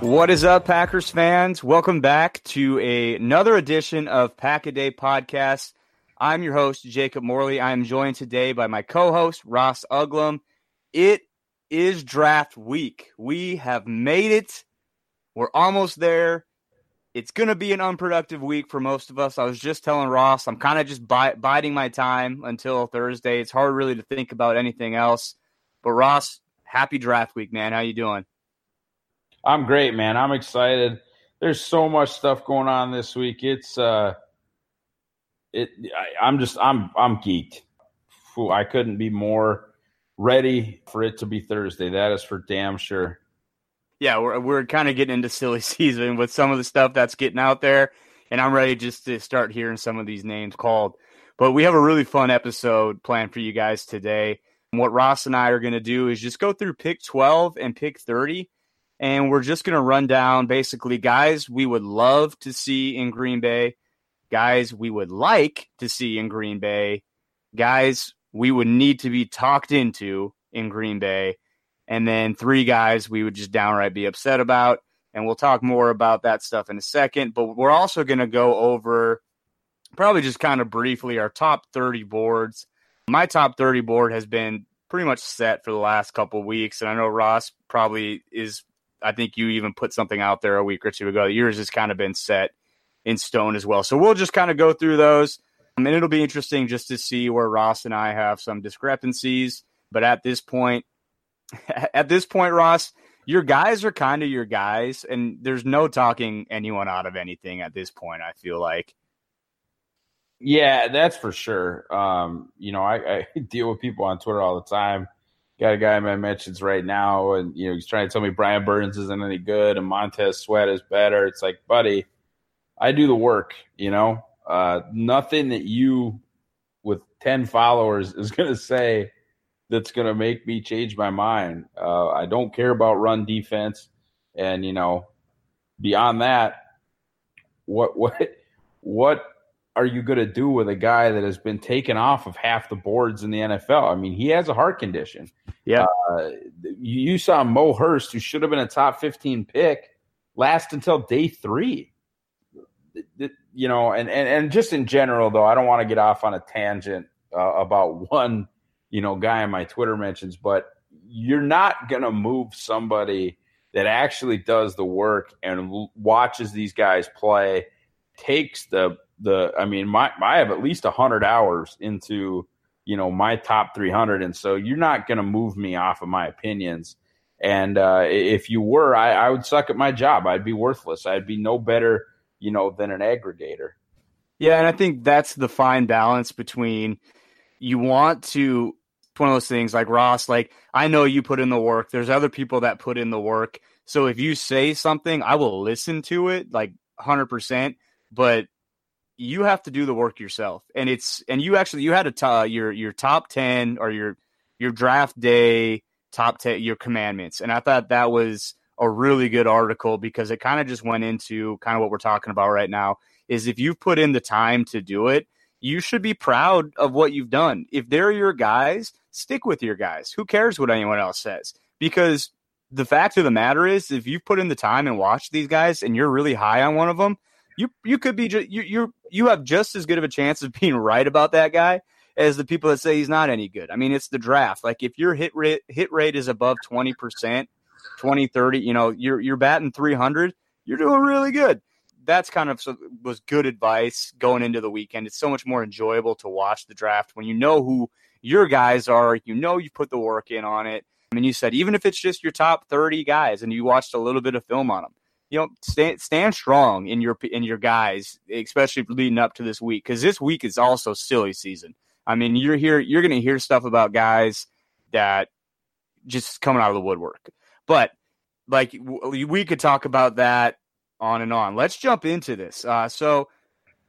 What is up, Packers fans? Welcome back to a, another edition of Pack a Day Podcast. I'm your host, Jacob Morley. I am joined today by my co host, Ross Uglem. It is draft week. We have made it. We're almost there. It's going to be an unproductive week for most of us. I was just telling Ross, I'm kind of just bi- biding my time until Thursday. It's hard really to think about anything else. But Ross, happy draft week, man. How you doing? I'm great, man. I'm excited. There's so much stuff going on this week. It's uh it I, am just I'm I'm geeked. Ooh, I couldn't be more ready for it to be Thursday. That is for damn sure. Yeah, we're we're kind of getting into silly season with some of the stuff that's getting out there, and I'm ready just to start hearing some of these names called. But we have a really fun episode planned for you guys today. What Ross and I are going to do is just go through pick 12 and pick 30 and we're just going to run down basically guys we would love to see in Green Bay, guys we would like to see in Green Bay, guys we would need to be talked into in Green Bay, and then three guys we would just downright be upset about. And we'll talk more about that stuff in a second. But we're also going to go over probably just kind of briefly our top 30 boards. My top 30 board has been pretty much set for the last couple weeks. And I know Ross probably is I think you even put something out there a week or two ago. Yours has kind of been set in stone as well. So we'll just kind of go through those. and it'll be interesting just to see where Ross and I have some discrepancies. But at this point, at this point, Ross, your guys are kind of your guys, and there's no talking anyone out of anything at this point. I feel like. Yeah, that's for sure. Um, you know, I, I deal with people on Twitter all the time got a guy in my mentions right now, and you know he's trying to tell me Brian Burns isn't any good and Montez Sweat is better. It's like, buddy, I do the work. You know, uh, nothing that you with ten followers is going to say that's going to make me change my mind. Uh, I don't care about run defense, and you know, beyond that, what what what are you going to do with a guy that has been taken off of half the boards in the NFL? I mean, he has a heart condition. Yeah. Uh, you saw Mo Hurst, who should have been a top 15 pick, last until day three. You know, and, and, and just in general, though, I don't want to get off on a tangent uh, about one, you know, guy in my Twitter mentions, but you're not going to move somebody that actually does the work and watches these guys play, takes the the. I mean, my I have at least hundred hours into you know my top 300, and so you're not going to move me off of my opinions. And uh, if you were, I, I would suck at my job. I'd be worthless. I'd be no better, you know, than an aggregator. Yeah, and I think that's the fine balance between you want to one of those things like Ross, like I know you put in the work. There's other people that put in the work. So if you say something, I will listen to it like 100%, but you have to do the work yourself. And it's and you actually you had a t- your your top 10 or your your draft day top 10 your commandments. And I thought that was a really good article because it kind of just went into kind of what we're talking about right now is if you've put in the time to do it, you should be proud of what you've done. If they're your guys, stick with your guys. Who cares what anyone else says? Because the fact of the matter is, if you've put in the time and watched these guys, and you're really high on one of them, you you could be just you you you have just as good of a chance of being right about that guy as the people that say he's not any good. I mean, it's the draft. Like if your hit rate hit rate is above 20%, 20, 30, you know, you're you're batting 300, you're doing really good. That's kind of was good advice going into the weekend. It's so much more enjoyable to watch the draft when you know who your guys are, you know you put the work in on it. I mean, you said even if it's just your top 30 guys and you watched a little bit of film on them, you know, stand stand strong in your in your guys, especially leading up to this week because this week is also silly season. I mean, you're here, you're going to hear stuff about guys that just coming out of the woodwork. But like we could talk about that on and on. Let's jump into this. Uh, so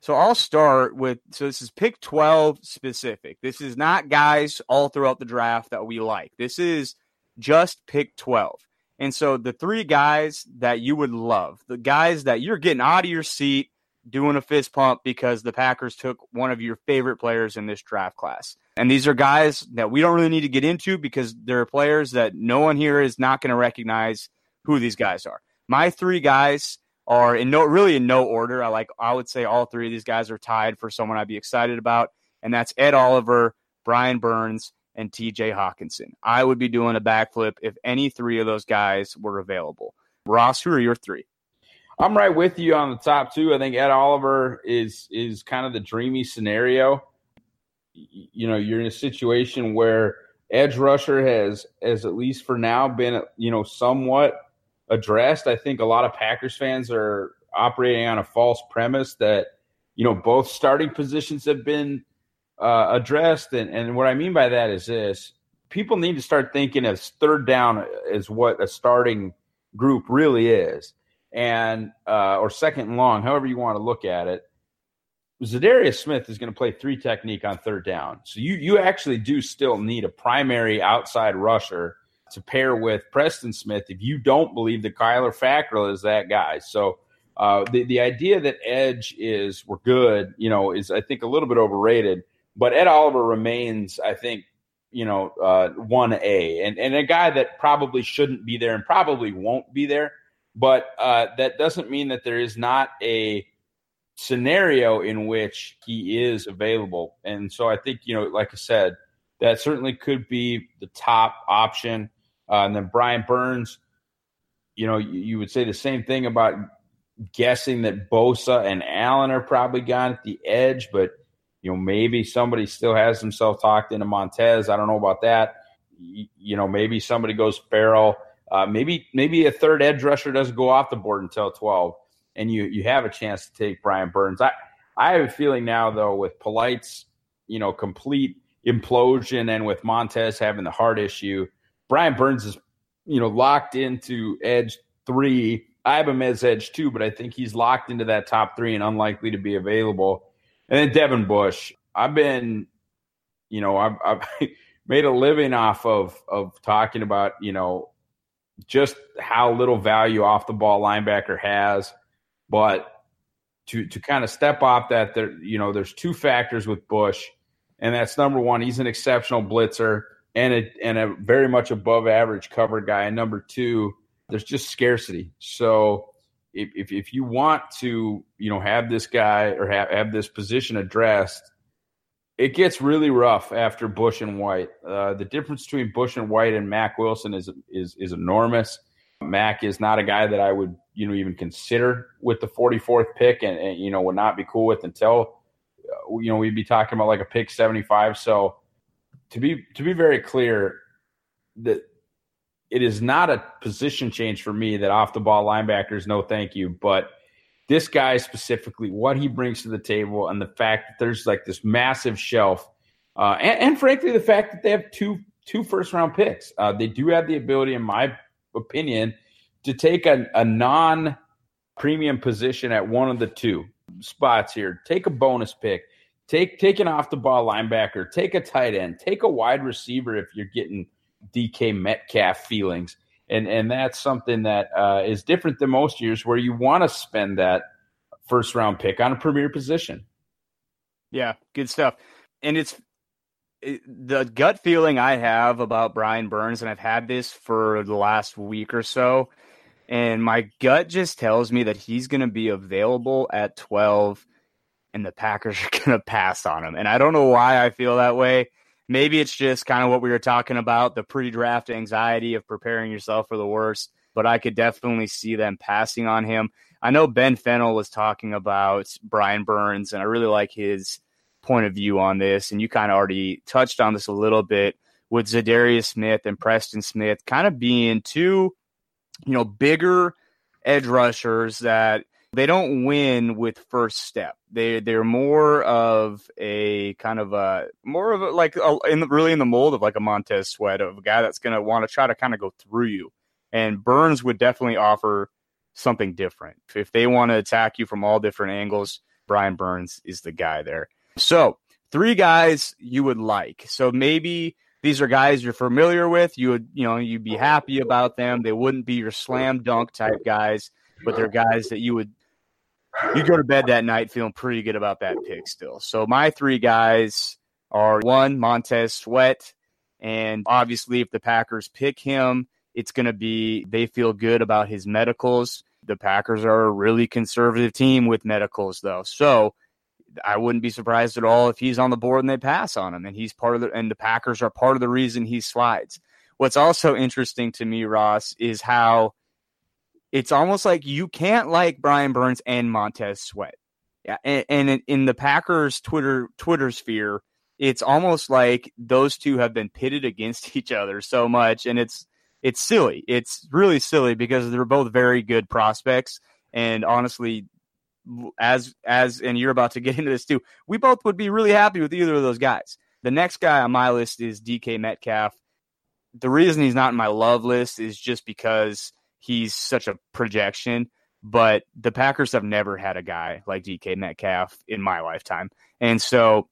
so I'll start with so this is pick 12 specific. This is not guys all throughout the draft that we like. This is just pick 12. And so the three guys that you would love, the guys that you're getting out of your seat doing a fist pump because the Packers took one of your favorite players in this draft class. And these are guys that we don't really need to get into because they're players that no one here is not going to recognize who these guys are. My three guys are in no really in no order. I like I would say all three of these guys are tied for someone I'd be excited about, and that's Ed Oliver, Brian Burns, and TJ Hockenson. I would be doing a backflip if any three of those guys were available. Ross, who are your three? I'm right with you on the top two. I think Ed Oliver is is kind of the dreamy scenario. You know, you're in a situation where edge rusher has has at least for now been you know somewhat addressed. I think a lot of Packers fans are operating on a false premise that you know both starting positions have been uh, addressed, and and what I mean by that is this: people need to start thinking as third down is what a starting group really is, and uh, or second and long, however you want to look at it. Za'Darius Smith is going to play three technique on third down, so you you actually do still need a primary outside rusher to pair with Preston Smith if you don't believe that Kyler Fackrell is that guy. So uh, the the idea that Edge is we're good, you know, is I think a little bit overrated. But Ed Oliver remains, I think, you know, uh, one uh, A and and a guy that probably shouldn't be there and probably won't be there. But uh, that doesn't mean that there is not a scenario in which he is available. And so I think, you know, like I said, that certainly could be the top option. Uh, and then Brian Burns, you know, you, you, would say the same thing about guessing that Bosa and Allen are probably gone at the edge, but you know, maybe somebody still has himself talked into Montez. I don't know about that. You, know, maybe somebody goes Ferrell. Uh, maybe maybe a third edge rusher doesn't go off the board until twelve, and you you have a chance to take Brian Burns. I I have a feeling now though with Polite's you know complete implosion and with Montez having the heart issue Brian Burns is, you know, locked into edge three. I have him as edge two, but I think he's locked into that top three and unlikely to be available. And then Devin Bush. I've been, you know, I've, I've made a living off of of talking about, you know, just how little value off the ball linebacker has, but to to kind of step off that there, you know, there's two factors with Bush, and that's number one, he's an exceptional blitzer and a and a very much above average cover guy. And number two, there's just scarcity. So if, if, if you want to, you know, have this guy or have, have this position addressed, it gets really rough after Bush and White. Uh, the difference between Bush and White and Mack Wilson is is is enormous. Mack is not a guy that I would you know even consider with the 44th pick, and, and you know would not be cool with until uh, you know we'd be talking about like a pick 75. So to be to be very clear, that it is not a position change for me that off the ball linebackers no thank you, but this guy specifically, what he brings to the table, and the fact that there's like this massive shelf, uh, and, and, frankly, the fact that they have two two first round picks. Uh, they do have the ability, in my opinion, to take a, a non premium position at one of the two spots here. Take a bonus pick. Take take an off the ball linebacker. Take a tight end. Take a wide receiver if you're getting DK Metcalf feelings and and that's something that uh, is different than most years where you want to spend that first round pick on a premier position. Yeah, good stuff. And it's it, the gut feeling I have about Brian Burns, and I've had this for the last week or so, and my gut just tells me that he's going to be available at twelve, and the Packers are going to pass on him. And I don't know why I feel that way. Maybe it's just kind of what we were talking about the pre draft anxiety of preparing yourself for the worst, but I could definitely see them passing on him. I know Ben Fennell was talking about Brian Burns, and I really like his point of view on this. And you kind of already touched on this a little bit with Za'Darius Smith and Preston Smith kind of being two, you know, bigger edge rushers that they don't win with first step. They they're more of a kind of a more of a like a, in the, really in the mold of like a Montez Sweat of a guy that's going to want to try to kind of go through you. And Burns would definitely offer something different. If they want to attack you from all different angles, Brian Burns is the guy there. So, three guys you would like. So maybe these are guys you're familiar with. You would, you know, you'd be happy about them. They wouldn't be your slam dunk type guys, but they're guys that you would you go to bed that night feeling pretty good about that pick still. So my three guys are one Montez Sweat, and obviously if the Packers pick him, it's going to be they feel good about his medicals. The Packers are a really conservative team with medicals though, so I wouldn't be surprised at all if he's on the board and they pass on him, and he's part of the and the Packers are part of the reason he slides. What's also interesting to me, Ross, is how it's almost like you can't like Brian Burns and Montez Sweat. Yeah, and, and in the Packers Twitter Twitter sphere, it's almost like those two have been pitted against each other so much, and it's it's silly. It's really silly because they're both very good prospects, and honestly, as as and you're about to get into this too, we both would be really happy with either of those guys. The next guy on my list is DK Metcalf. The reason he's not in my love list is just because he's such a projection. But the Packers have never had a guy like DK Metcalf in my lifetime. And so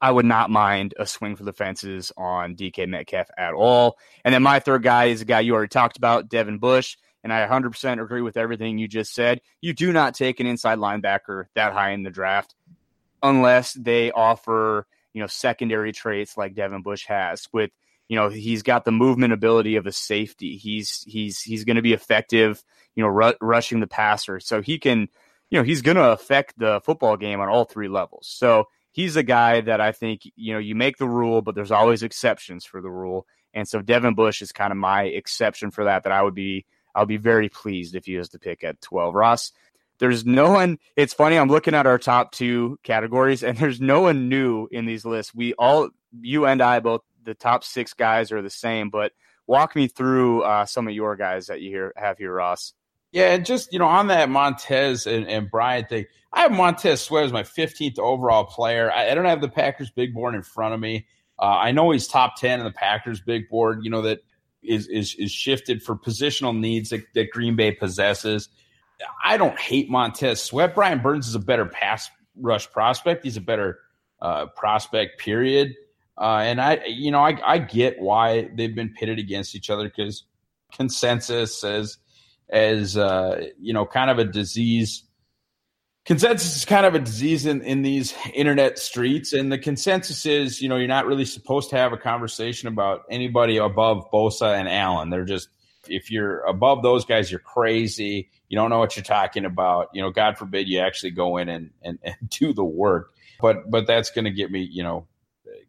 I would not mind a swing for the fences on DK Metcalf at all. And then my third guy is a guy you already talked about, Devin Bush. And I 100% agree with everything you just said. You do not take an inside linebacker that high in the draft unless they offer, you know, secondary traits like Devin Bush has with you know he's got the movement ability of a safety. He's he's he's going to be effective, you know, ru- rushing the passer. So he can, you know, he's going to affect the football game on all three levels. So he's a guy that I think you know you make the rule, but there's always exceptions for the rule. And so Devin Bush is kind of my exception for that. That I would be I'll be very pleased if he was to pick at 12. Ross, there's no one. It's funny. I'm looking at our top two categories, and there's no one new in these lists. We all, you and I both the top six guys are the same, but walk me through uh, some of your guys that you have here, Ross. Yeah, and just you know, on that Montez and, and Brian thing, I have Montez Sweat as my 15th overall player. I, I, don't have the Packers big board in front of me. Uh, I know he's top 10 in the Packers big board. You know that is is is shifted for positional needs that, that Green Bay possesses. I don't hate Montez Sweat. Brian Burns is a better pass rush prospect. He's a better uh, prospect. Period. Uh, and I, you know, I, I get why they've been pitted against each other because consensus as, as uh, you know, kind of a disease. Consensus is kind of a disease in, in these internet streets, and the consensus is, you know, you're not really supposed to have a conversation about anybody above Bosa and Allen. They're just, if you're above those guys, you're crazy. You don't know what you're talking about. You know, God forbid you actually go in and, and, and do the work. but but that's going to get me, you know,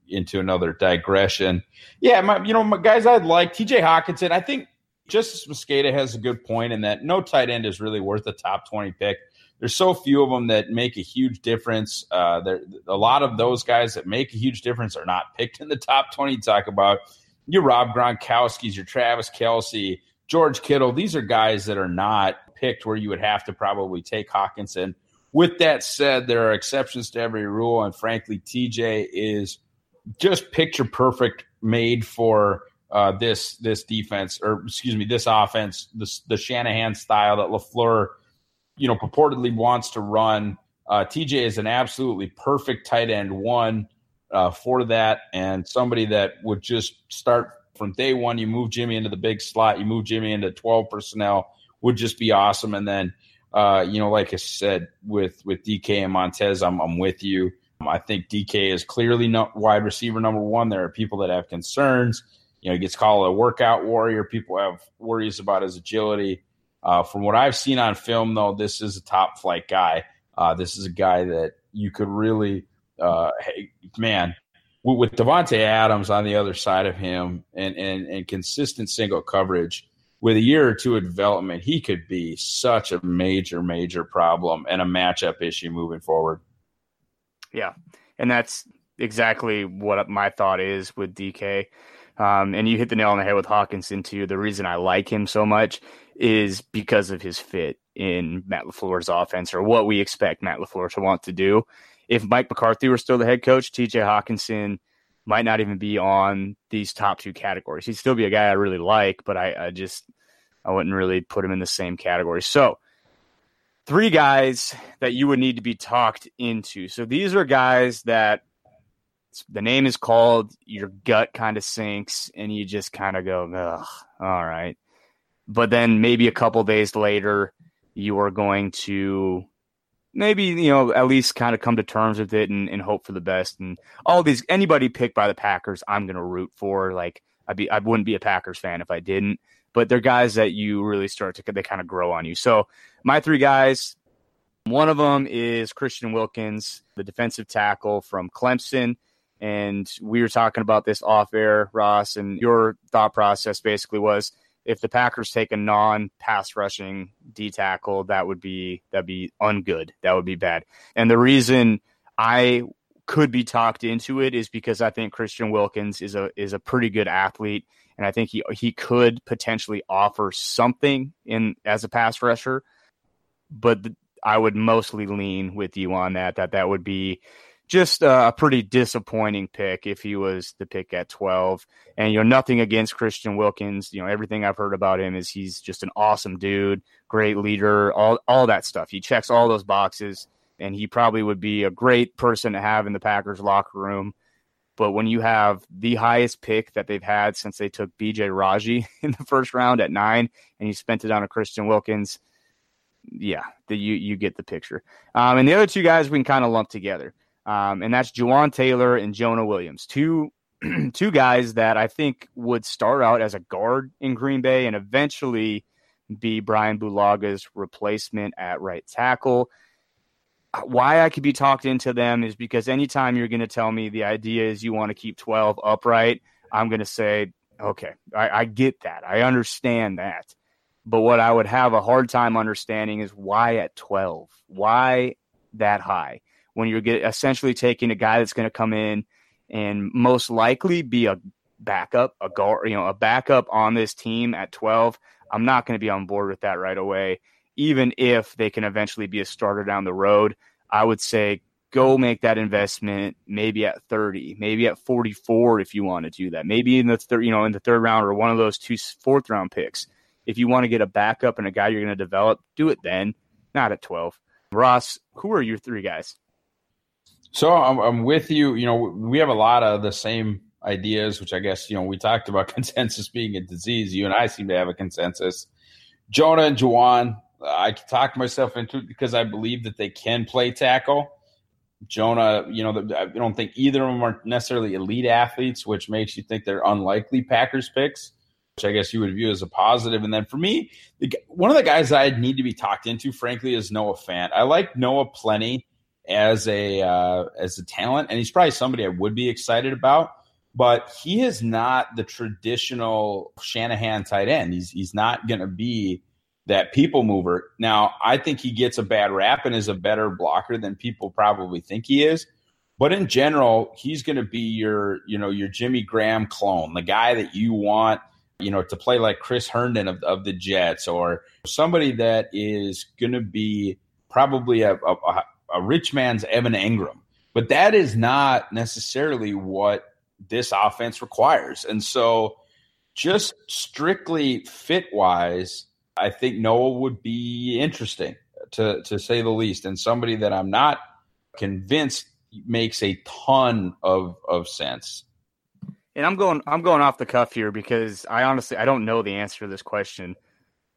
into another digression. Yeah, my, you know, my guys I'd like TJ Hockenson. I think Justis Mosqueda has a good point in that no tight end is really worth a top 20 pick. There's so few of them that make a huge difference. Uh, there, a lot of those guys that make a huge difference are not picked in the top 20. talk about your Rob Gronkowski's, your Travis Kelce, George Kittle. These are guys that are not picked where you would have to probably take Hockenson. With that said, there are exceptions to every rule, and frankly, TJ is just picture perfect, made for uh, this this defense, or excuse me, this offense, the, the Shanahan style that Lafleur, you know, purportedly wants to run. Uh, TJ is an absolutely perfect tight end one uh, for that, and somebody that would just start from day one. You move Jimmy into the big slot, you move Jimmy into twelve personnel, would just be awesome. And then, uh, you know, like I said with with DK and Montez, I'm I'm with you. I think DK is clearly not wide receiver number one. There are people that have concerns. You know, he gets called a workout warrior. People have worries about his agility. Uh, from what I've seen on film, though, this is a top flight guy. Uh, this is a guy that you could really, uh, hey, man, with Davante Adams on the other side of him and, and, and consistent single coverage, with a year or two of development, he could be such a major, major problem and a matchup issue moving forward. Yeah. And that's exactly what my thought is with DK. Um, and you hit the nail on the head with Hockenson too. The reason I like him so much is because of his fit in Matt LaFleur's offense or what we expect Matt LaFleur to want to do. If Mike McCarthy were still the head coach, TJ Hockenson might not even be on these top two categories. He'd still be a guy I really like, but I, I just I wouldn't really put him in the same category. So three guys that you would need to be talked into. So these are guys that the name is called, your gut kind of sinks, and you just kind of go, Ugh, all right. But then maybe a couple days later, you are going to maybe you know at least kind of come to terms with it and, and hope for the best. And all these anybody picked by the Packers, I'm going to root for. Like I'd be, I wouldn't be a Packers fan if I didn't but they're guys that you really start to they kind of grow on you. So my three guys, one of them is Christian Wilkins, the defensive tackle from Clemson. And we were talking about this off air, Ross, and your thought process basically was if the Packers take a non pass rushing D tackle, that would be that'd be ungood. That would be bad. And the reason I could be talked into it is because I think Christian Wilkins is a is a pretty good athlete and I think he he could potentially offer something in as a pass rusher. But I would mostly lean with you on that. That that would be just a pretty disappointing pick if he was the pick at 12. And, you know, nothing against Christian Wilkins. You know, everything I've heard about him is he's just an awesome dude, great leader, all, all that stuff. He checks all those boxes, and he probably would be a great person to have in the Packers locker room. But when you have the highest pick that they've had since they took BJ Raji in the first round at nine, and you spent it on a Christian Wilkins, yeah, the, you you get the picture. Um, and the other two guys we can kind of lump together, um, and that's Jawaan Taylor and Jonah Williams, two two guys that I think would start out as a guard in Green Bay and eventually be Brian Bulaga's replacement at right tackle why I could be talked into them is because anytime you're going to tell me the idea is you want to keep 12 upright, I'm going to say, okay, I, I, get that. I understand that. But what I would have a hard time understanding is why at 12? Why that high? When you're get, essentially taking a guy that's going to come in and most likely be a backup, a guard, you know, a backup on this team at 12. I'm not going to be on board with that right away even if they can eventually be a starter down the road, I would say go make that investment maybe at 30, maybe at 44 if you want to do that. Maybe in the third, you know, in the third round or one of those two fourth round picks. If you want to get a backup and a guy you're going to develop, do it then, not at 12. Ross, who are your three guys? So I'm, I'm with you. You know, we have a lot of the same ideas, which I guess, you know, we talked about consensus being a disease. You and I seem to have a consensus. Jonah and Jawaan, I talked myself into it because I believe that they can play tackle. Jonah, you know, I don't think either of them are necessarily elite athletes, which makes you think they're unlikely Packers picks, which I guess you would view as a positive. And then for me, one of the guys I need to be talked into, frankly, is Noah Fant. I like Noah plenty. as a uh, as a talent, and he's probably somebody I would be excited about. But he is not the traditional Shanahan tight end. He's he's not going to be that people mover. Now, I think he gets a bad rap and is a better blocker than people probably think he is. But in general, he's going to be your, you know, your Jimmy Graham clone, the guy that you want, you know, to play like Chris Herndon of, of the Jets or somebody that is going to be probably a, a, a rich man's Evan Engram. But that is not necessarily what this offense requires. And so, just strictly fit wise, I think Noah would be interesting to to say the least, and somebody that I'm not convinced makes a ton of of sense. And I'm going I'm going off the cuff here because I honestly I don't know the answer to this question,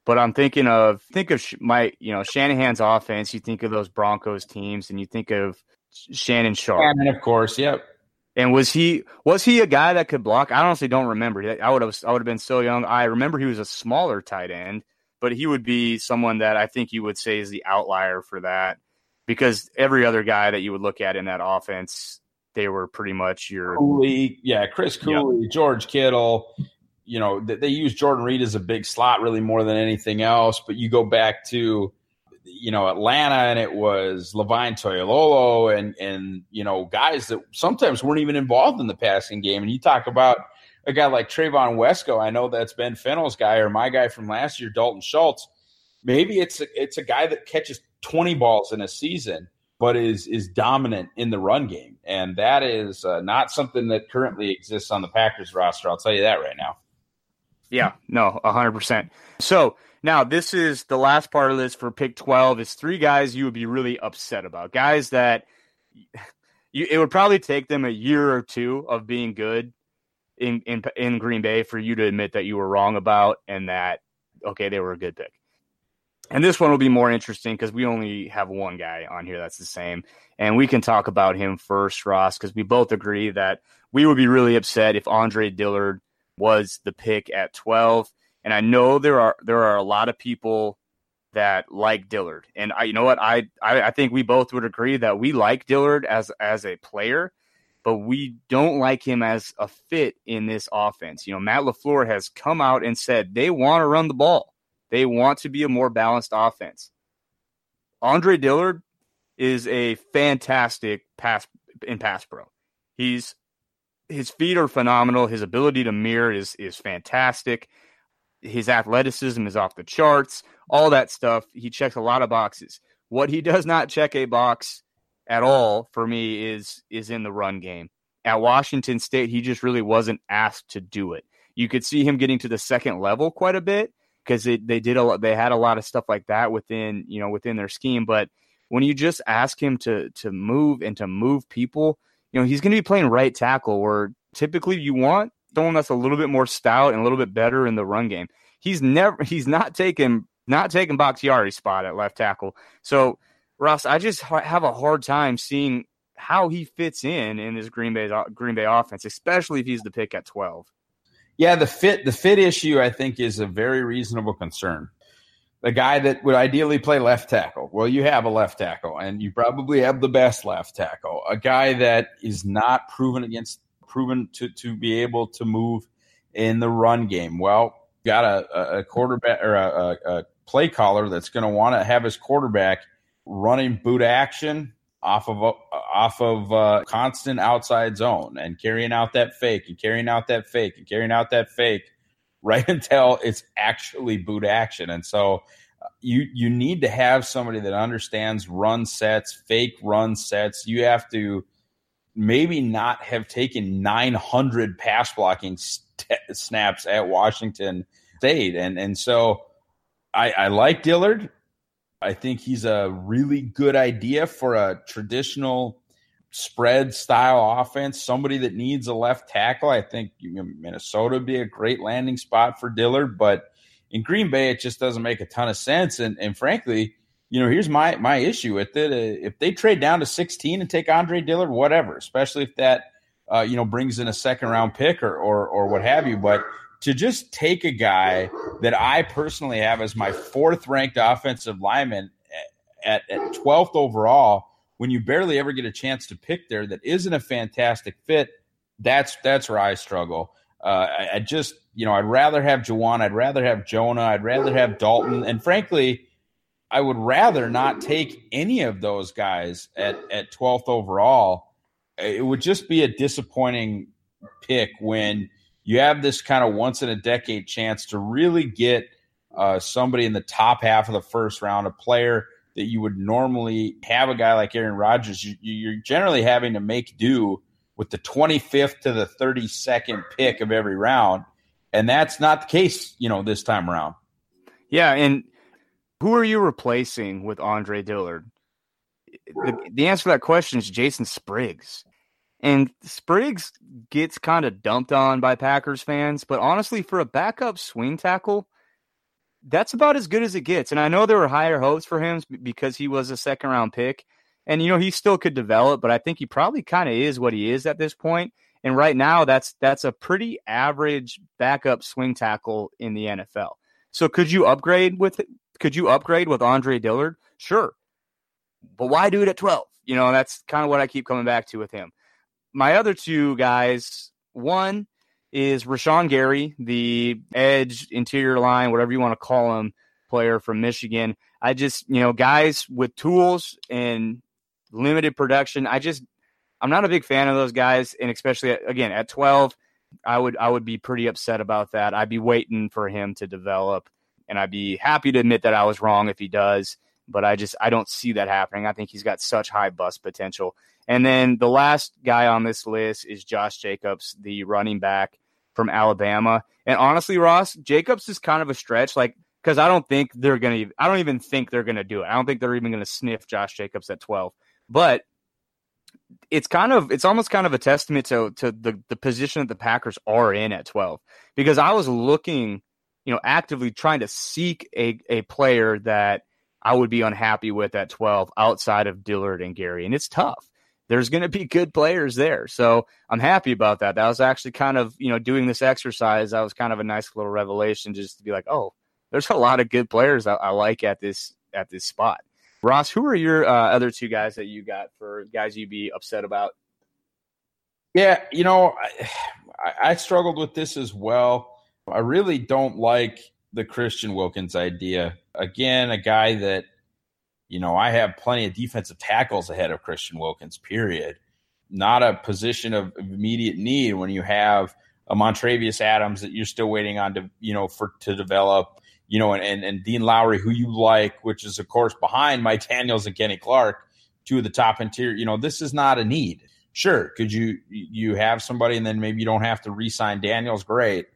but I'm thinking of think of my you know Shanahan's offense. You think of those Broncos teams, and you think of Shannon Sharpe. And of course, yep. And was he was he a guy that could block? I honestly don't remember. I would have I would have been so young. I remember he was a smaller tight end but he would be someone that I think you would say is the outlier for that because every other guy that you would look at in that offense, they were pretty much your Cooley, yeah, Chris Cooley, yep. George Kittle. You know, they, they use Jordan Reed as a big slot really more than anything else. But you go back to, you know, Atlanta and it was Levine Toilolo and and you know guys that sometimes weren't even involved in the passing game. And you talk about a guy like Trevon Wesco, I know that's Ben Fennell's guy or my guy from last year, Dalton Schultz. Maybe it's a, it's a guy that catches 20 balls in a season, but is is dominant in the run game, and that is uh, not something that currently exists on the Packers roster. I'll tell you that right now. Yeah, no, 100%. So now this is the last part of this for pick 12 is three guys you would be really upset about. Guys that you, it would probably take them a year or two of being good in, in in Green Bay for you to admit that you were wrong about and that okay they were a good pick. And this one will be more interesting because we only have one guy on here that's the same, and we can talk about him first, Ross, because we both agree that we would be really upset if Andre Dillard was the pick at twelve. And I know there are there are a lot of people that like Dillard, and I you know what I I, I think we both would agree that we like Dillard as as a player but we don't like him as a fit in this offense. You know, Matt LaFleur has come out and said they want to run the ball. They want to be a more balanced offense. Andre Dillard is a fantastic pass in pass pro. He's his feet are phenomenal. His ability to mirror is is fantastic. His athleticism is off the charts. All that stuff. He checks a lot of boxes. What he does not check a box at all for me is is in the run game. At Washington State, he just really wasn't asked to do it. You could see him getting to the second level quite a bit because they did a lot, they had a lot of stuff like that within you know within their scheme. But when you just ask him to to move and to move people, you know he's going to be playing right tackle where typically you want someone that's a little bit more stout and a little bit better in the run game. He's never he's not taking not taking Bakhtiari's spot at left tackle. So Ross, I just have a hard time seeing how he fits in in this Green Bay Green Bay offense, especially if he's the pick at twelve. Yeah, the fit the fit issue I think is a very reasonable concern. The guy that would ideally play left tackle. Well, you have a left tackle, and you probably have the best left tackle. A guy that is not proven against proven to to be able to move in the run game. Well, got a, a quarterback or a, a play caller that's going to want to have his quarterback running boot action off of off of uh, constant outside zone and carrying out that fake and carrying out that fake and carrying out that fake right until it's actually boot action. And so uh, you you need to have somebody that understands run sets, fake run sets. You have to maybe not have taken 900 pass blocking st- snaps at Washington State, and and so I, I like Dillard. I think he's a really good idea for a traditional spread style offense. Somebody that needs a left tackle. I think Minnesota would be a great landing spot for Dillard, but in Green Bay, it just doesn't make a ton of sense. And, and frankly, you know, here's my my issue with it. Uh, if they trade down to 16 and take Andre Dillard, whatever, especially if that uh, you know brings in a second round pick or or, or what have you, but to just take a guy that I personally have as my fourth ranked offensive lineman at, at 12th overall when you barely ever get a chance to pick there that isn't a fantastic fit, that's that's where I struggle. Uh, I, I, just, you know, I'd rather have Jawaan, I'd rather have Jonah, I'd rather have Dalton, and frankly, I would rather not take any of those guys at at 12th overall. It would just be a disappointing pick when you have this kind of once in a decade chance to really get uh, somebody in the top half of the first round, a player that you would normally have a guy like Aaron Rodgers. You, you're generally having to make do with the 25th to the 32nd pick of every round. And that's not the case, you know, this time around. Yeah. And who are you replacing with Andre Dillard? The, the answer to that question is Jason Spriggs. And Spriggs gets kind of dumped on by Packers fans, but honestly, for a backup swing tackle, that's about as good as it gets. And I know there were higher hopes for him because he was a second round pick. And, you know, he still could develop, but I think he probably kind of is what he is at this point. And right now, that's that's a pretty average backup swing tackle in the NFL. So could you upgrade with could you upgrade with Andre Dillard? Sure. But why do it at 12? You know, that's kind of what I keep coming back to with him. My other two guys, one is Rashan Gary, the edge, interior line, whatever you want to call him, player from Michigan. I just, you know, guys with tools and limited production. I just, I'm not a big fan of those guys, and especially again at 12, I would I would be pretty upset about that. I'd be waiting for him to develop, and I'd be happy to admit that I was wrong if he does. But I just I don't see that happening. I think he's got such high bust potential. And then the last guy on this list is Josh Jacobs, the running back from Alabama. And honestly, Ross, Jacobs is kind of a stretch, like because I don't think they're gonna. I don't even think they're gonna do it. I don't think they're even gonna sniff Josh Jacobs at twelve. But it's kind of it's almost kind of a testament to to the the position that the Packers are in at 12 because I was looking, you know, actively trying to seek a a player that I would be unhappy with at 12 outside of Dillard and Gary and it's tough. There's going to be good players there. So I'm happy about that. That was actually kind of, you know, doing this exercise, that was kind of a nice little revelation just to be like, "Oh, there's a lot of good players I, I like at this at this spot." Ross, who are your uh, other two guys that you got for guys you'd be upset about? Yeah, you know, I, I struggled with this as well. I really don't like the Christian Wilkins idea. Again, a guy that, you know, I have plenty of defensive tackles ahead of Christian Wilkins, period. Not a position of immediate need when you have a Montravius Adams that you're still waiting on to, you know, for to develop you know, and, and, and Dean Lowry, who you like, which is, of course, behind Mike Daniels and Kenny Clark, two of the top interior. You know, this is not a need. Sure, could you you have somebody and then maybe you don't have to re-sign Daniels? Great,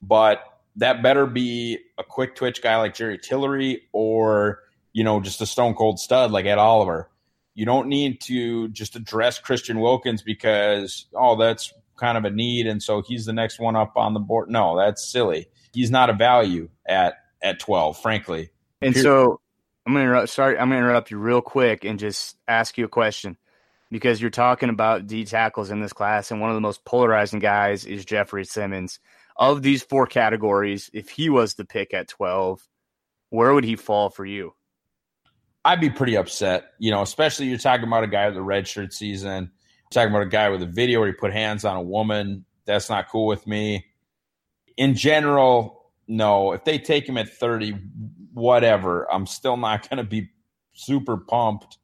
but that better be a quick twitch guy like Jerry Tillery or you know just a stone cold stud like Ed Oliver. You don't need to just address Christian Wilkins because oh that's kind of a need and so he's the next one up on the board. No, that's silly. He's not a value at at 12, frankly. And Here- so I'm going to interrupt, sorry, I'm going to interrupt you real quick and just ask you a question because you're talking about D tackles in this class, and one of the most polarizing guys is Jeffrey Simmons. Of these four categories, if he was the pick at 12, where would he fall for you? I'd be pretty upset, you know, especially you're talking about a guy with a redshirt season, talking about a guy with a video where he put hands on a woman. That's not cool with me. In general, no, if they take him at 30, whatever, I'm still not going to be super pumped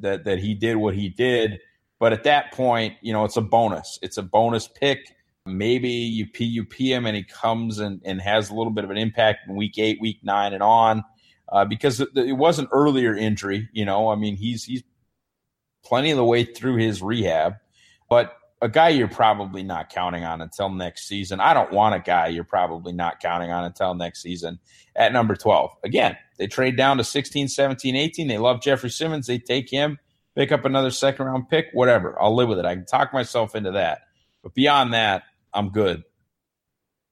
that that he did what he did. But at that point, you know, it's a bonus. It's a bonus pick. Maybe you PUP him and he comes and, and has a little bit of an impact in week eight, week nine, and on. Uh, because it, it was an earlier injury, you know. I mean, he's he's plenty of the way through his rehab, but a guy you're probably not counting on until next season. I don't want a guy you're probably not counting on until next season at number 12. Again, they trade down to 16, 17, 18. They love Jeffrey Simmons. They take him, pick up another second round pick, whatever. I'll live with it. I can talk myself into that. But beyond that, I'm good.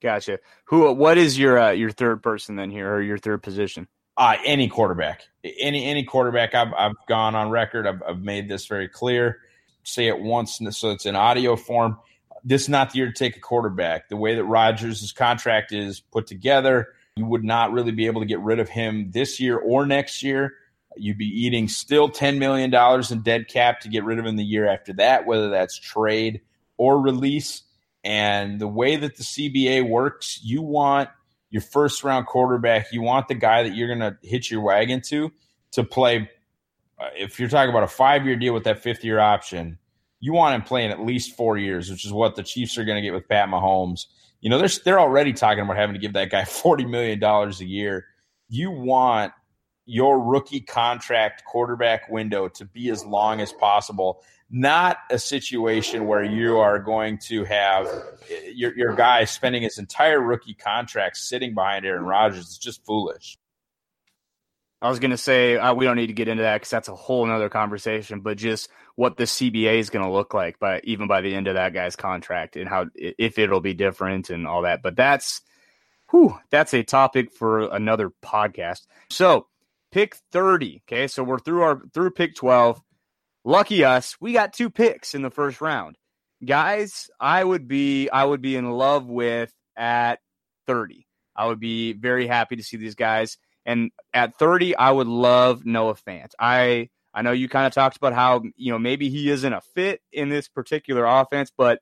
Gotcha. Who? What is your uh, your third person then here, or your third position? Uh, any quarterback, any any quarterback. I've I've gone on record. I've, I've made this very clear say it once so it's in audio form. This is not the year to take a quarterback. The way that Rodgers' contract is put together, you would not really be able to get rid of him this year or next year. You'd be eating still $10 million in dead cap to get rid of him the year after that, whether that's trade or release. And the way that the CBA works, you want your first round quarterback, you want the guy that you're going to hitch your wagon to to play. Uh, if you're talking about a five year deal with that fifth year option, you want him playing at least four years, which is what the Chiefs are going to get with Pat Mahomes. You know, they're they're already talking about having to give that guy forty million dollars a year. You want your rookie contract quarterback window to be as long as possible, not a situation where you are going to have your, your guy spending his entire rookie contract sitting behind Aaron Rodgers. It's just foolish. I was going to say uh, we don't need to get into that because that's a whole other conversation. But just what the CBA is going to look like by even by the end of that guy's contract and how if it'll be different and all that. But that's whew, that's a topic for another podcast. So pick 30. Okay, so we're through our through pick 12. Lucky us, we got two picks in the first round. Guys, I would be I would be in love with at 30. I would be very happy to see these guys. And at 30, I would love Noah Fant. I I know you kind of talked about how, you know, maybe he isn't a fit in this particular offense, but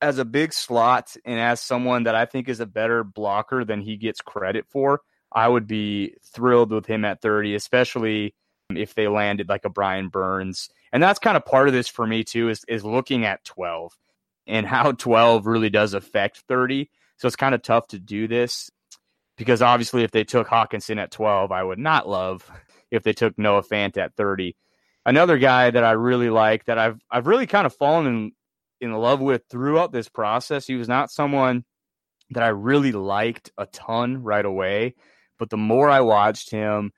as a big slot and as someone that I think is a better blocker than he gets credit for, I would be thrilled with him at 30, especially if they landed like a Brian Burns. And that's kind of part of this for me too, is is looking at 12 and how 12 really does affect 30. So it's kind of tough to do this because obviously if they took Hockenson at 12, I would not love if they took Noah Fant at 30. Another guy that I really like that I've I've really kind of fallen in in love with throughout this process. He was not someone that I really liked a ton right away. But the more I watched him,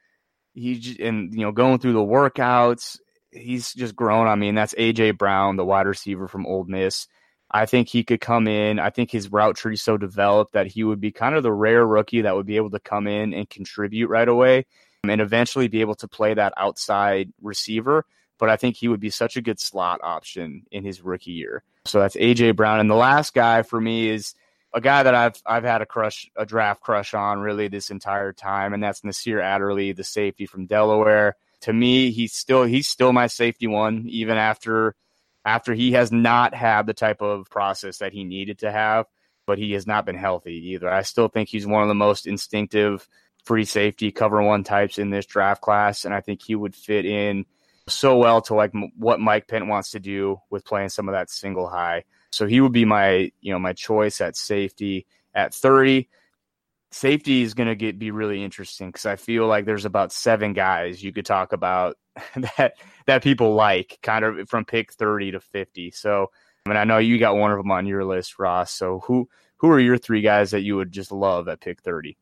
he and you know going through the workouts, he's just grown on me. And that's AJ Brown, the wide receiver from Ole Miss. I think he could come in. I think his route tree so developed that he would be kind of the rare rookie that would be able to come in and contribute right away and eventually be able to play that outside receiver. But I think he would be such a good slot option in his rookie year. So that's AJ Brown. And the last guy for me is a guy that I've I've had a crush, a draft crush on really this entire time, and that's Nasir Adderley, the safety from Delaware. To me, he's still he's still my safety one, even after after he has not had the type of process that he needed to have, but he has not been healthy either. I still think he's one of the most instinctive free safety cover one types in this draft class, and I think he would fit in so well to like what Mike Pettine wants to do with playing some of that single high. So he would be my, you know, my choice at safety at 30. Safety is going to get be really interesting because I feel like there's about seven guys you could talk about that that people like, kind of from pick 30 to 50. So, I mean, I know you got one of them on your list, Ross. So who who are your three guys that you would just love at pick 30?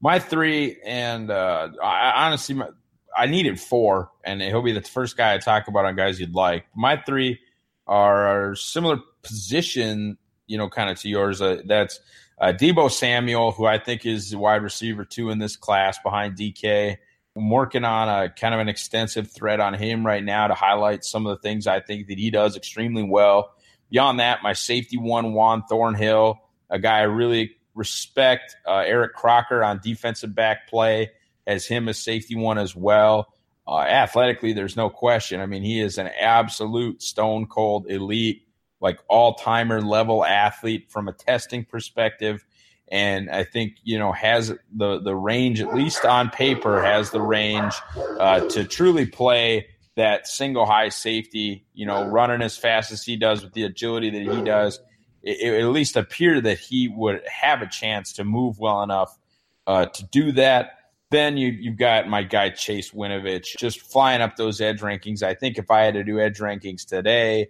My three, and uh, I honestly, my, I needed four, and he'll be the first guy I talk about on guys you'd like. My three are similar position, you know, kind of to yours. Uh, that's uh, Deebo Samuel, who I think is wide receiver two in this class behind DK. I'm working on a kind of an extensive thread on him right now to highlight some of the things I think that he does extremely well. Beyond that, my safety one, Juan Thornhill, a guy I really respect. Uh, Eric Crocker on defensive back play as him as safety one as well. Uh, athletically, there's no question. I mean, he is an absolute stone cold elite, like all timer level athlete from a testing perspective. And I think, you know, has the, the range, at least on paper, has the range uh, to truly play that single high safety, you know, running as fast as he does with the agility that he does. It, it at least appeared that he would have a chance to move well enough uh, to do that. Then you you've got my guy Chase Winovich just flying up those edge rankings. I think if I had to do edge rankings today,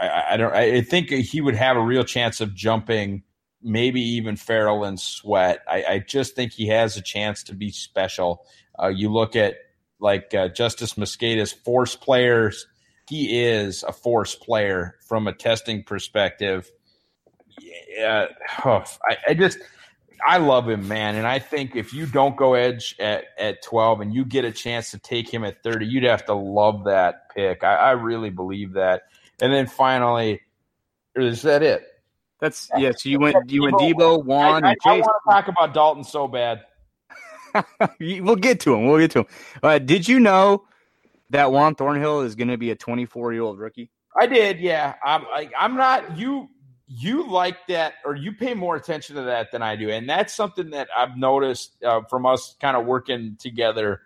I, I don't. I think he would have a real chance of jumping maybe even Ferrell and Sweat. I, I, just think he has a chance to be special. Uh, you look at like uh, Justis Mosqueda's force players. He is a force player from a testing perspective. Yeah, oh, I, I just I love him, man. And I think if you don't go edge at, at 12 and you get a chance to take him at 30, you'd have to love that pick. I, I really believe that. And then finally, is that it? That's yes. Yeah, so you went you went Deebo, Juan, I, I, and Chase. I want to talk about Dalton so bad. we'll get to him. We'll get to him. Uh, did you know that Juan Thornhill is going to be a 24 year old rookie? I did, yeah. I'm like, I'm not you. You like that, or you pay more attention to that than I do, and that's something that I've noticed uh, from us kind of working together,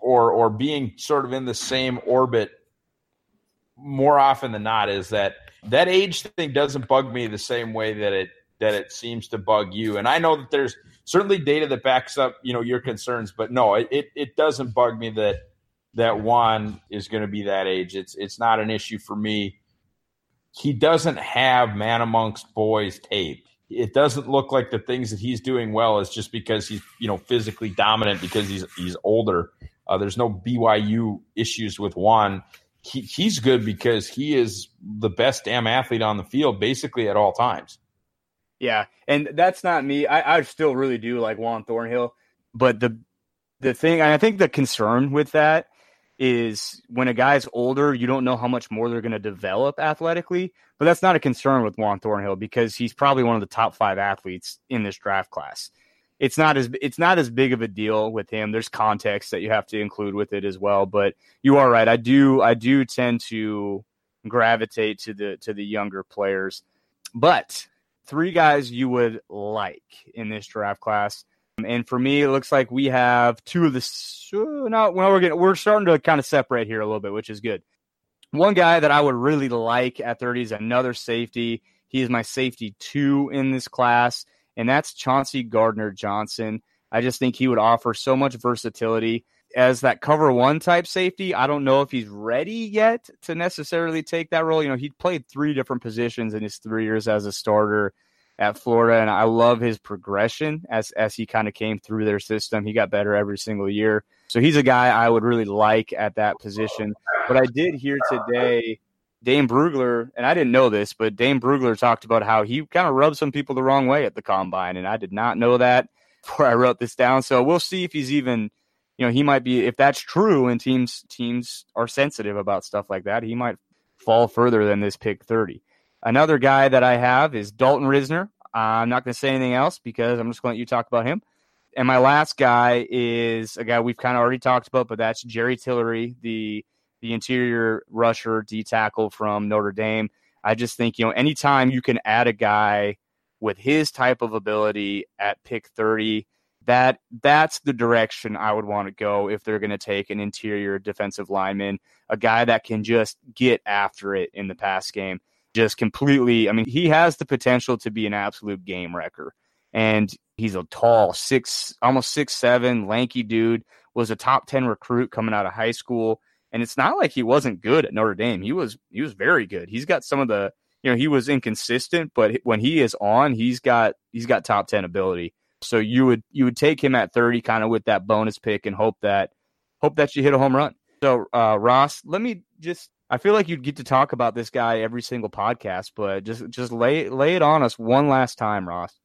or or being sort of in the same orbit more often than not. Is that that age thing doesn't bug me the same way that it that it seems to bug you, and I know that there's certainly data that backs up you know your concerns, but no, it it, doesn't bug me that that Juan is going to be that age. It's it's not an issue for me. He doesn't have man amongst boys tape. It doesn't look like the things that he's doing well is just because he's you know physically dominant because he's he's older. Uh, there's no BYU issues with Juan. He, he's good because he is the best damn athlete on the field basically at all times. Yeah, and that's not me. I, I still really do like Juan Thornhill, but the the thing, I think the concern with that is when a guy's older, you don't know how much more they're going to develop athletically. But that's not a concern with Juan Thornhill because he's probably one of the top five athletes in this draft class. It's not as it's not as big of a deal with him. There's context that you have to include with it as well. But you are right. I do I do tend to gravitate to the to the younger players. But three guys you would like in this draft class. And for me, it looks like we have two of the. No, well, we're getting we're starting to kind of separate here a little bit, which is good. One guy that I would really like at 30 is another safety. He is my safety two in this class, and that's Chauncey Gardner Johnson. I just think he would offer so much versatility as that cover one type safety. I don't know if he's ready yet to necessarily take that role. You know, he played three different positions in his three years as a starter at Florida, and I love his progression as as he kind of came through their system. He got better every single year, so he's a guy I would really like at that position. But I did hear today Dane Brugler, and I didn't know this, but Dane Brugler talked about how he kind of rubbed some people the wrong way at the combine, and I did not know that before I wrote this down. So we'll see if he's even, you know, he might be if that's true, and teams teams are sensitive about stuff like that, he might fall further than this pick thirty. Another guy that I have is Dalton Risner. I'm not going to say anything else because I'm just going to let you talk about him. And my last guy is a guy we've kind of already talked about, but that's Jerry Tillery, the the interior rusher, D tackle from Notre Dame. I just think you know anytime you can add a guy with his type of ability at pick 30 that that's the direction I would want to go if they're going to take an interior defensive lineman, a guy that can just get after it in the pass game just completely. I mean, he has the potential to be an absolute game wrecker. And he's a tall, six, almost six seven, lanky dude. Was a top ten recruit coming out of high school, and it's not like he wasn't good at Notre Dame. He was he was very good. He's got some of the you know he was inconsistent, but when he is on, he's got he's got top ten ability. So you would you would take him at thirty, kind of with that bonus pick, and hope that hope that you hit a home run. So uh, Ross, let me just I feel like you'd get to talk about this guy every single podcast, but just just lay lay it on us one last time, Ross.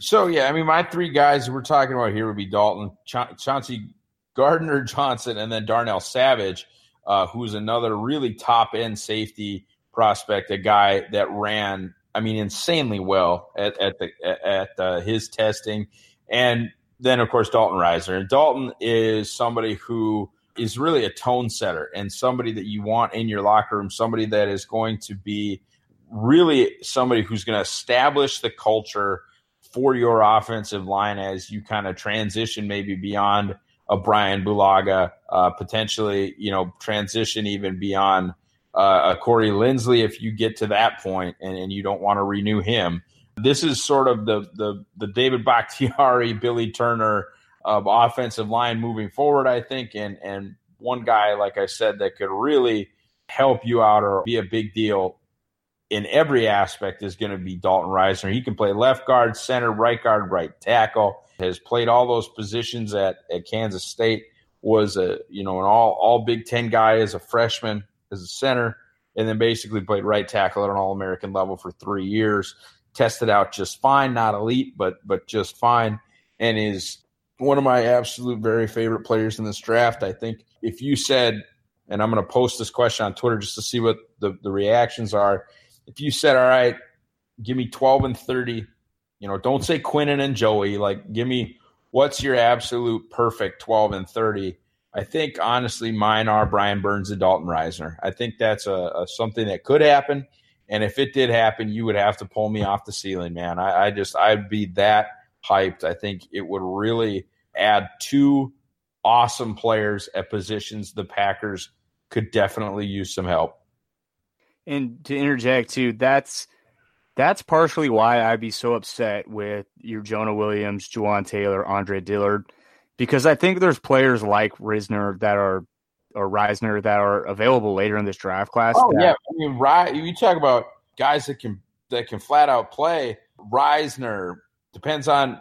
So yeah, I mean, my three guys we're talking about here would be Dalton, Cha- Chauncey Gardner Johnson, and then Darnell Savage, uh, who's another really top end safety prospect, a guy that ran, I mean, insanely well at at the at uh, his testing, and then of course Dalton Risner. And Dalton is somebody who is really a tone setter and somebody that you want in your locker room, somebody that is going to be really somebody who's going to establish the culture for your offensive line as you kind of transition maybe beyond a Brian Bulaga, uh, potentially, you know, transition even beyond uh, Corey Linsley if you get to that point and, and you don't want to renew him. This is sort of the the the David Bakhtiari, Billy Turner, of offensive line moving forward, I think. And and one guy, like I said, that could really help you out or be a big deal in every aspect is going to be Dalton Risner. He can play left guard, center, right guard, right tackle. Has played all those positions at, at Kansas State. Was a you know an all all Big Ten guy as a freshman as a center, and then basically played right tackle at an All American level for three years. Tested out just fine, not elite, but but just fine, and is one of my absolute very favorite players in this draft. I think if you said, and I'm going to post this question on Twitter just to see what the, the reactions are. If you said, all right, give me 12 and 30, you know, don't say Quinnen and Joey, like give me what's your absolute perfect 12 and 30? I think honestly, mine are Brian Burns and Dalton Risner. I think that's a, a, something that could happen, and if it did happen, you would have to pull me off the ceiling, man. I, I just I'd be that hyped. I think it would really add two awesome players at positions the Packers could definitely use some help. And to interject too, that's that's partially why I'd be so upset with your Jonah Williams, Jawaan Taylor, Andre Dillard because I think there's players like Risner that are or Risner that are available later in this draft class. Oh that, yeah, I mean, Ry, you talk about guys that can that can flat out play. Risner depends on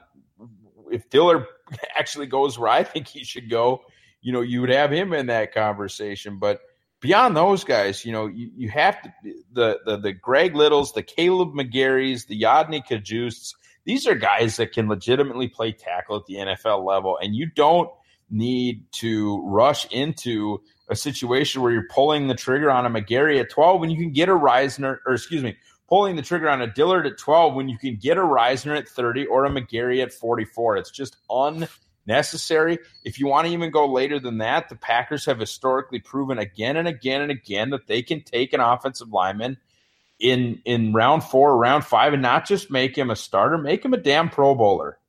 if Dillard actually goes where I think he should go. You know, you would have him in that conversation, but beyond those guys, you know, you, you have to the, the the Greg Littles, the Kaleb McGarys, the Yodny Cajustes, these are guys that can legitimately play tackle at the NFL level, and you don't need to rush into a situation where you're pulling the trigger on a McGary at 12 when you can get a Risner, or excuse me, pulling the trigger on a Dillard at 12 when you can get a Risner at 30 or a McGary at 44. It's just unnecessary. If you want to even go later than that, the Packers have historically proven again and again and again that they can take an offensive lineman – in in round four, round five, and not just make him a starter, make him a damn Pro Bowler.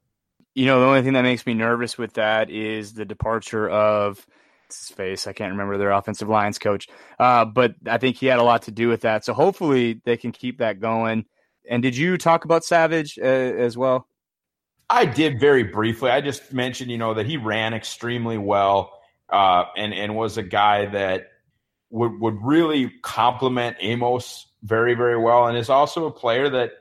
You know, the only thing that makes me nervous with that is the departure of his face. I can't remember their offensive lines coach, uh, but I think he had a lot to do with that. So hopefully they can keep that going. And did you talk about Savage uh, as well? I did very briefly. I just mentioned, you know, that he ran extremely well uh, and and was a guy that would would really complement Amos very, very well, and is also a player that,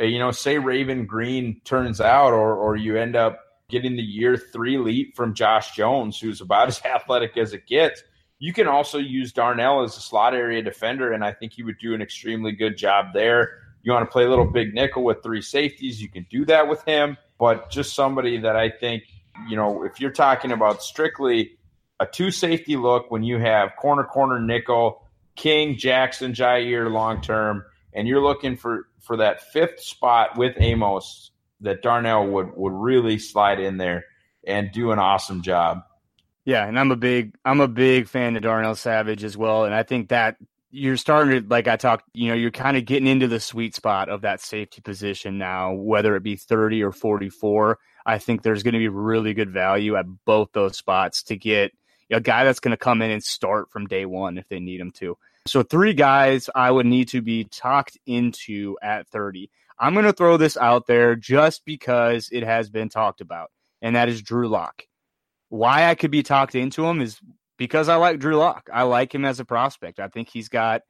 uh, you know, say Raven Greene turns out, or or you end up getting the year three leap from Josh Jones, who's about as athletic as it gets. You can also use Darnell as a slot area defender, and I think he would do an extremely good job there. You want to play a little big nickel with three safeties, you can do that with him. But just somebody that I think, you know, if you're talking about strictly a two safety look when you have corner, corner, nickel, King, Jackson, Jaire long term, and you're looking for for that fifth spot with Amos that Darnell would would really slide in there and do an awesome job. Yeah, and I'm a big I'm a big fan of Darnell Savage as well, and I think that you're starting to like I talked, you know, you're kind of getting into the sweet spot of that safety position now, whether it be 30 or 44. I think there's going to be really good value at both those spots to get a guy that's going to come in and start from day one if they need him to. So three guys I would need to be talked into at 30. I'm going to throw this out there just because it has been talked about, and that is Drew Lock. Why I could be talked into him is because I like Drew Lock. I like him as a prospect. I think he's got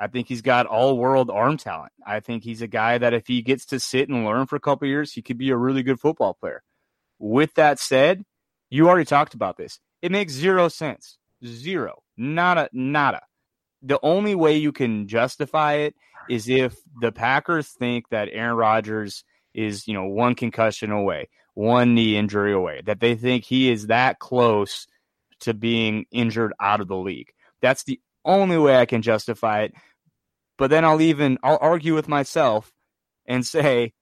I think he's got all world arm talent. I think he's a guy that if he gets to sit and learn for a couple years, he could be a really good football player. With that said, you already talked about this. It makes zero sense. Zero. Nada, nada the only way you can justify it is if the Packers think that Aaron Rodgers is, you know, one concussion away, one knee injury away, that they think he is that close to being injured out of the league. That's the only way I can justify it. But then I'll even I'll argue with myself and say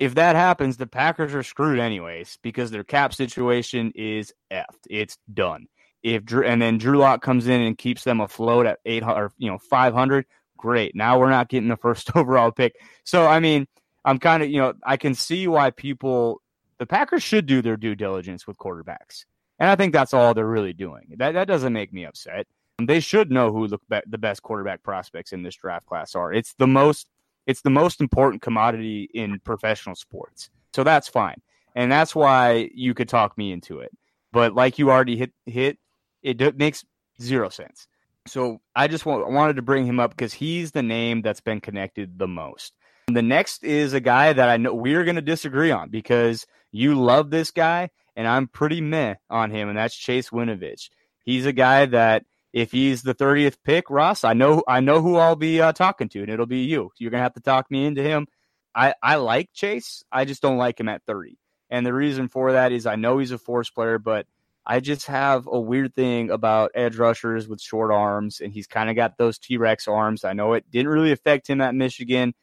if that happens, the Packers are screwed anyways because their cap situation is effed. It's done. If Drew and then Drew Lock comes in and keeps them afloat at eight or you know five hundred, great. Now we're not getting the first overall pick. So I mean, I'm kind of you know I can see why people the Packers should do their due diligence with quarterbacks, and I think that's all they're really doing. That that doesn't make me upset. They should know who the, the best quarterback prospects in this draft class are. It's the most it's the most important commodity in professional sports. So that's fine. And that's why you could talk me into it. But like you already hit hit it makes zero sense. So I just want, wanted to bring him up because he's the name that's been connected the most. The next is a guy that I know we're going to disagree on because you love this guy and I'm pretty meh on him, and that's Chase Winovich. He's a guy that if he's the 30th pick, Ross, I know I know who I'll be uh, talking to, and it'll be you. You're gonna have to talk me into him. I I like Chase, I just don't like him at 30, and the reason for that is I know he's a force player, but I just have a weird thing about edge rushers with short arms, and he's kind of got those T Rex arms. I know it didn't really affect him at Michigan,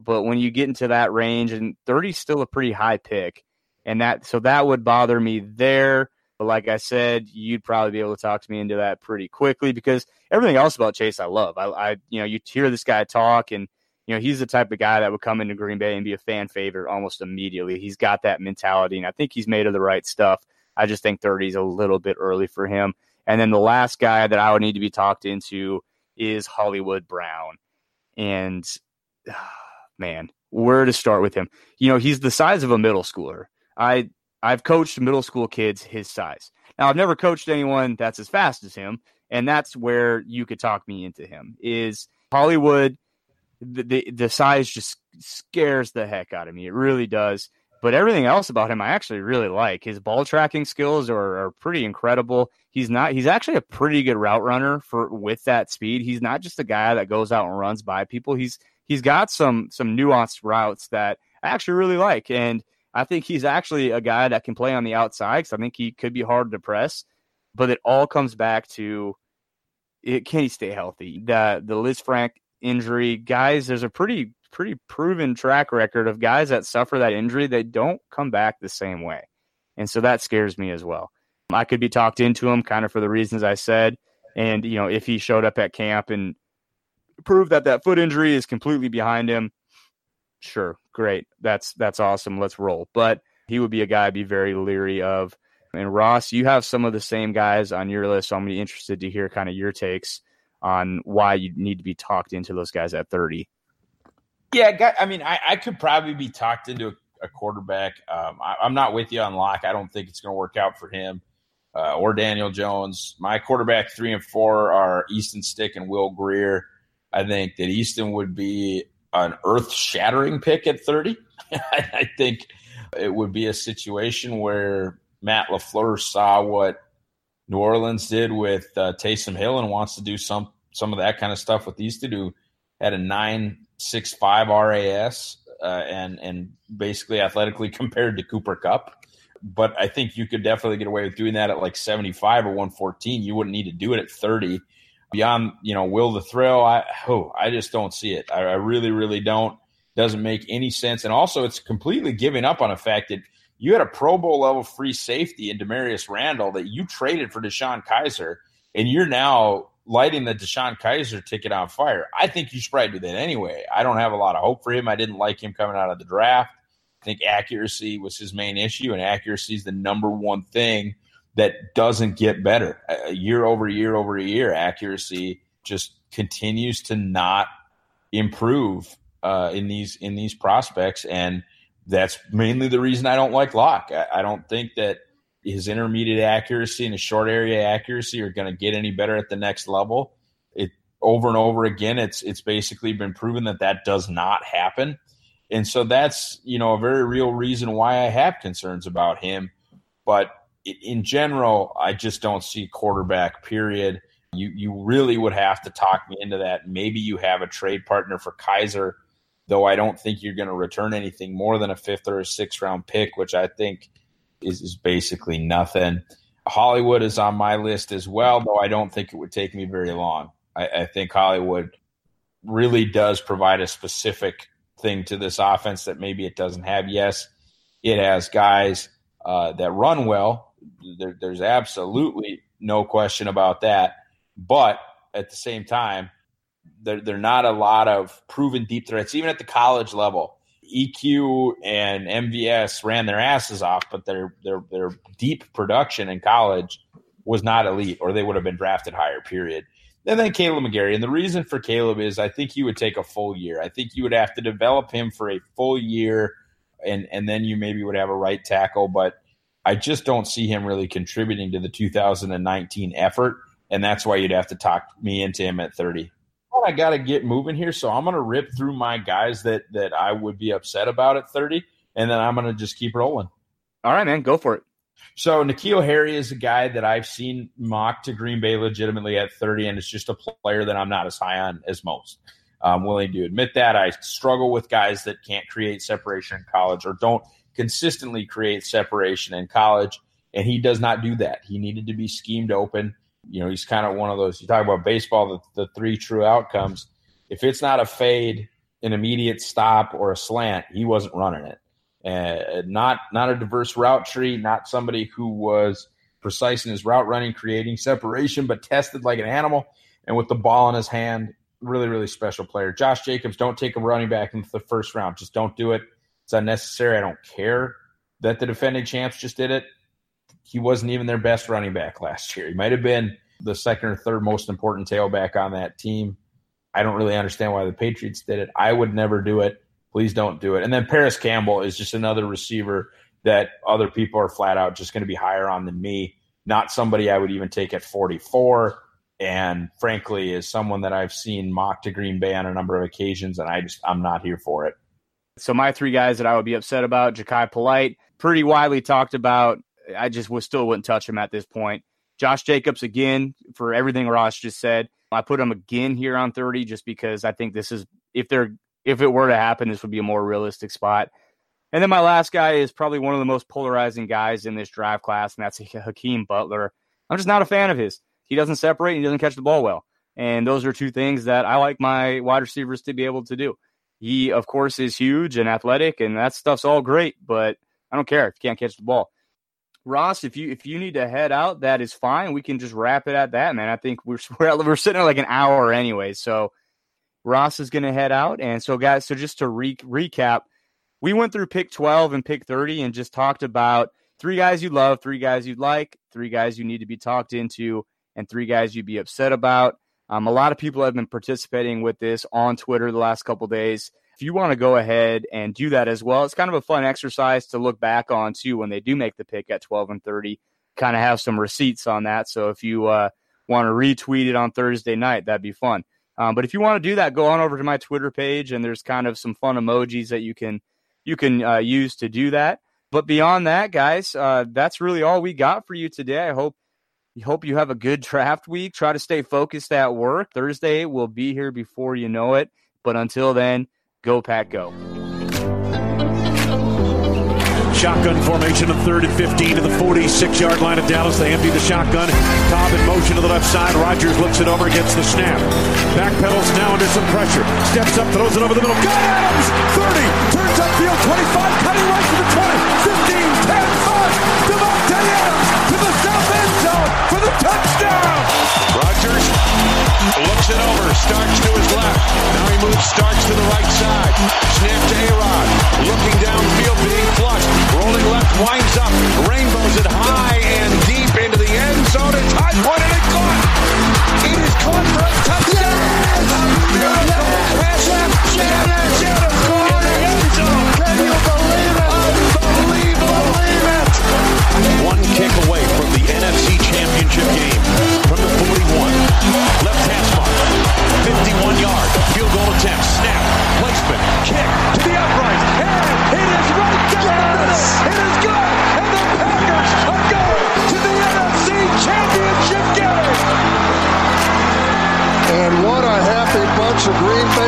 but when you get into that range, and 30 is still a pretty high pick, And that so that would bother me there. But like I said, you'd probably be able to talk to me into that pretty quickly because everything else about Chase I love. I, I you know, you hear this guy talk and you know, he's the type of guy that would come into Green Bay and be a fan favorite almost immediately. He's got that mentality, and I think he's made of the right stuff. I just think 30 is a little bit early for him. And then the last guy that I would need to be talked into is Hollywood Brown. And man, where to start with him? You know, he's the size of a middle schooler. I I've coached middle school kids his size. Now I've never coached anyone that's as fast as him, and that's where you could talk me into him. Is Hollywood the, the, the size just scares the heck out of me. It really does. But everything else about him, I actually really like. His ball tracking skills are, are pretty incredible. He's not. He's actually a pretty good route runner for with that speed. He's not just a guy that goes out and runs by people. He's he's got some some nuanced routes that I actually really like, and I think he's actually a guy that can play on the outside. Because I think he could be hard to press. But it all comes back to it, can he stay healthy? The the Lisfranc injury, guys, there's a pretty pretty proven track record of guys that suffer that injury they don't come back the same way. And so that scares me as well. I could be talked into him kind of for the reasons I said. And, you know, if he showed up at camp and proved that that foot injury is completely behind him, sure, great. That's, that's awesome. Let's roll. But he would be a guy I'd be very leery of. And Ross, you have some of the same guys on your list. So I'm be interested to hear kind of your takes on why you need to be talked into those guys at 30. Yeah, I mean, I, I could probably be talked into a, a quarterback. Um, I, am not with you on Lock. I don't think it's going to work out for him uh, or Daniel Jones. My quarterback three and four are Easton Stick and Will Grier. I think that Easton would be an earth shattering pick at 30. I think it would be a situation where Matt LaFleur saw what New Orleans did with uh, Taysom Hill and wants to do some some of that kind of stuff with these two. Do had a nine six five RAS uh, and and basically athletically compared to Cooper Kupp. But I think you could definitely get away with doing that at like 75 or 114. You wouldn't need to do it at 30. Beyond, you know, will the thrill? I oh, I just don't see it. I, I really, really don't. Doesn't make any sense. And also, it's completely giving up on a fact that you had a Pro Bowl level free safety in Damarious Randall that you traded for DeShone Kizer and you're now lighting the DeShone Kizer ticket on fire. I think you should probably do that anyway. I don't have a lot of hope for him. I didn't like him coming out of the draft. I think accuracy was his main issue, and accuracy is the number one thing that doesn't get better. Uh, year over year over year, accuracy just continues to not improve uh, in these in these prospects and – that's mainly the reason I don't like Lock. I, I don't think that his intermediate accuracy and his short area accuracy are going to get any better at the next level. It over and over again, it's it's basically been proven that that does not happen, and so that's you know a very real reason why I have concerns about him. But in general, I just don't see quarterback. Period. You you really would have to talk me into that. Maybe you have a trade partner for Kizer, though I don't think you're going to return anything more than a fifth or a sixth round pick, which I think is, is basically nothing. Hollywood is on my list as well, though I don't think it would take me very long. I, I think Hollywood really does provide a specific thing to this offense that maybe it doesn't have. Yes, it has guys uh, that run well. There, there's absolutely no question about that. But at the same time, there, there are not a lot of proven deep threats, even at the college level. EQ and MVS ran their asses off, but their their their deep production in college was not elite, or they would have been drafted higher. Period. And then Kaleb McGary, and the reason for Kaleb is I think he would take a full year. I think you would have to develop him for a full year, and and then you maybe would have a right tackle. But I just don't see him really contributing to the 2019 effort, and that's why you'd have to talk me into him at 30. But I got to get moving here, so I'm going to rip through my guys that that I would be upset about at 30, and then I'm going to just keep rolling. All right, man, go for it. So N'Keal Harry is a guy that I've seen mocked to Green Bay legitimately at 30, and it's just a player that I'm not as high on as most. I'm willing to admit that. I struggle with guys that can't create separation in college or don't consistently create separation in college, and he does not do that. He needed to be schemed open you know, he's kind of one of those. You talk about baseball, the, the three true outcomes. If it's not a fade, an immediate stop, or a slant, he wasn't running it. Uh, not not a diverse route tree, not somebody who was precise in his route running, creating separation, but tested like an animal. And with the ball in his hand, really, really special player. Josh Jacobs, don't take a running back into the first round. Just don't do it. It's unnecessary. I don't care that the defending champs just did it. He wasn't even their best running back last year. He might have been the second or third most important tailback on that team. I don't really understand why the Patriots did it. I would never do it. Please don't do it. And then Parris Campbell is just another receiver that other people are flat out just going to be higher on than me. Not somebody I would even take at 44. And frankly, is someone that I've seen mocked to Green Bay on a number of occasions, and I just I'm not here for it. So my three guys that I would be upset about: Jachai Polite, pretty widely talked about. I just was still wouldn't touch him at this point. Josh Jacobs again for everything Ross just said. I put him again here on 30 just because I think this is if they're if it were to happen, this would be a more realistic spot. And then my last guy is probably one of the most polarizing guys in this draft class, and that's Hakeem Butler. I'm just not a fan of his. He doesn't separate and he doesn't catch the ball well. And those are two things that I like my wide receivers to be able to do. He, of course, is huge and athletic, and that stuff's all great, but I don't care if you can't catch the ball. Ross, if you if you need to head out, that is fine. We can just wrap it at that, man. I think we're we're, we're sitting at like an hour anyway, so Ross is going to head out. And so, guys, so just to re- recap, we went through pick 12 and pick 30 and just talked about three guys you love, three guys you'd like, three guys you need to be talked into, and three guys you'd be upset about. Um, a lot of people have been participating with this on Twitter the last couple days. If you want to go ahead and do that as well, it's kind of a fun exercise to look back on too when they do make the pick at 12 and 30. Kind of have some receipts on that. So if you uh, want to retweet it on Thursday night, that'd be fun. Um, but if you want to do that, go on over to my Twitter page, and there's kind of some fun emojis that you can you can uh, use to do that. But beyond that, guys, uh, that's really all we got for you today. I hope hope you have a good draft week. Try to stay focused at work. Thursday will be here before you know it. But until then, go Pack, go. Shotgun formation of third and 15 to the 46 yard line of Dallas. They empty the shotgun. Cobb in motion to the left side. Rodgers looks it over, gets the snap. Backpedals now under some pressure. Steps up, throws it over the middle. Got Adams! 30, turns upfield, 25, cutting right to the 20, 15, 10, touchdown. Rodgers looks it over, starts to his left. Now he moves, starts to the right side. Snap to A-Rod. Looking downfield, being flushed. Rolling left, winds up. Rainbows it high and deep into the end zone. It's high pointed and caught. It is caught for a touchdown. Yes! A miracle pass. Yes! Adams caught in the end zone. Can you One kick away from the NFC Championship game from the 41. Left hash mark. 51 yard field goal attempt. Snap. Placement. Kick to the upright. And it is right down the middle. It is good. And the Packers are going to the NFC Championship game. And what a happy bunch of Green Bay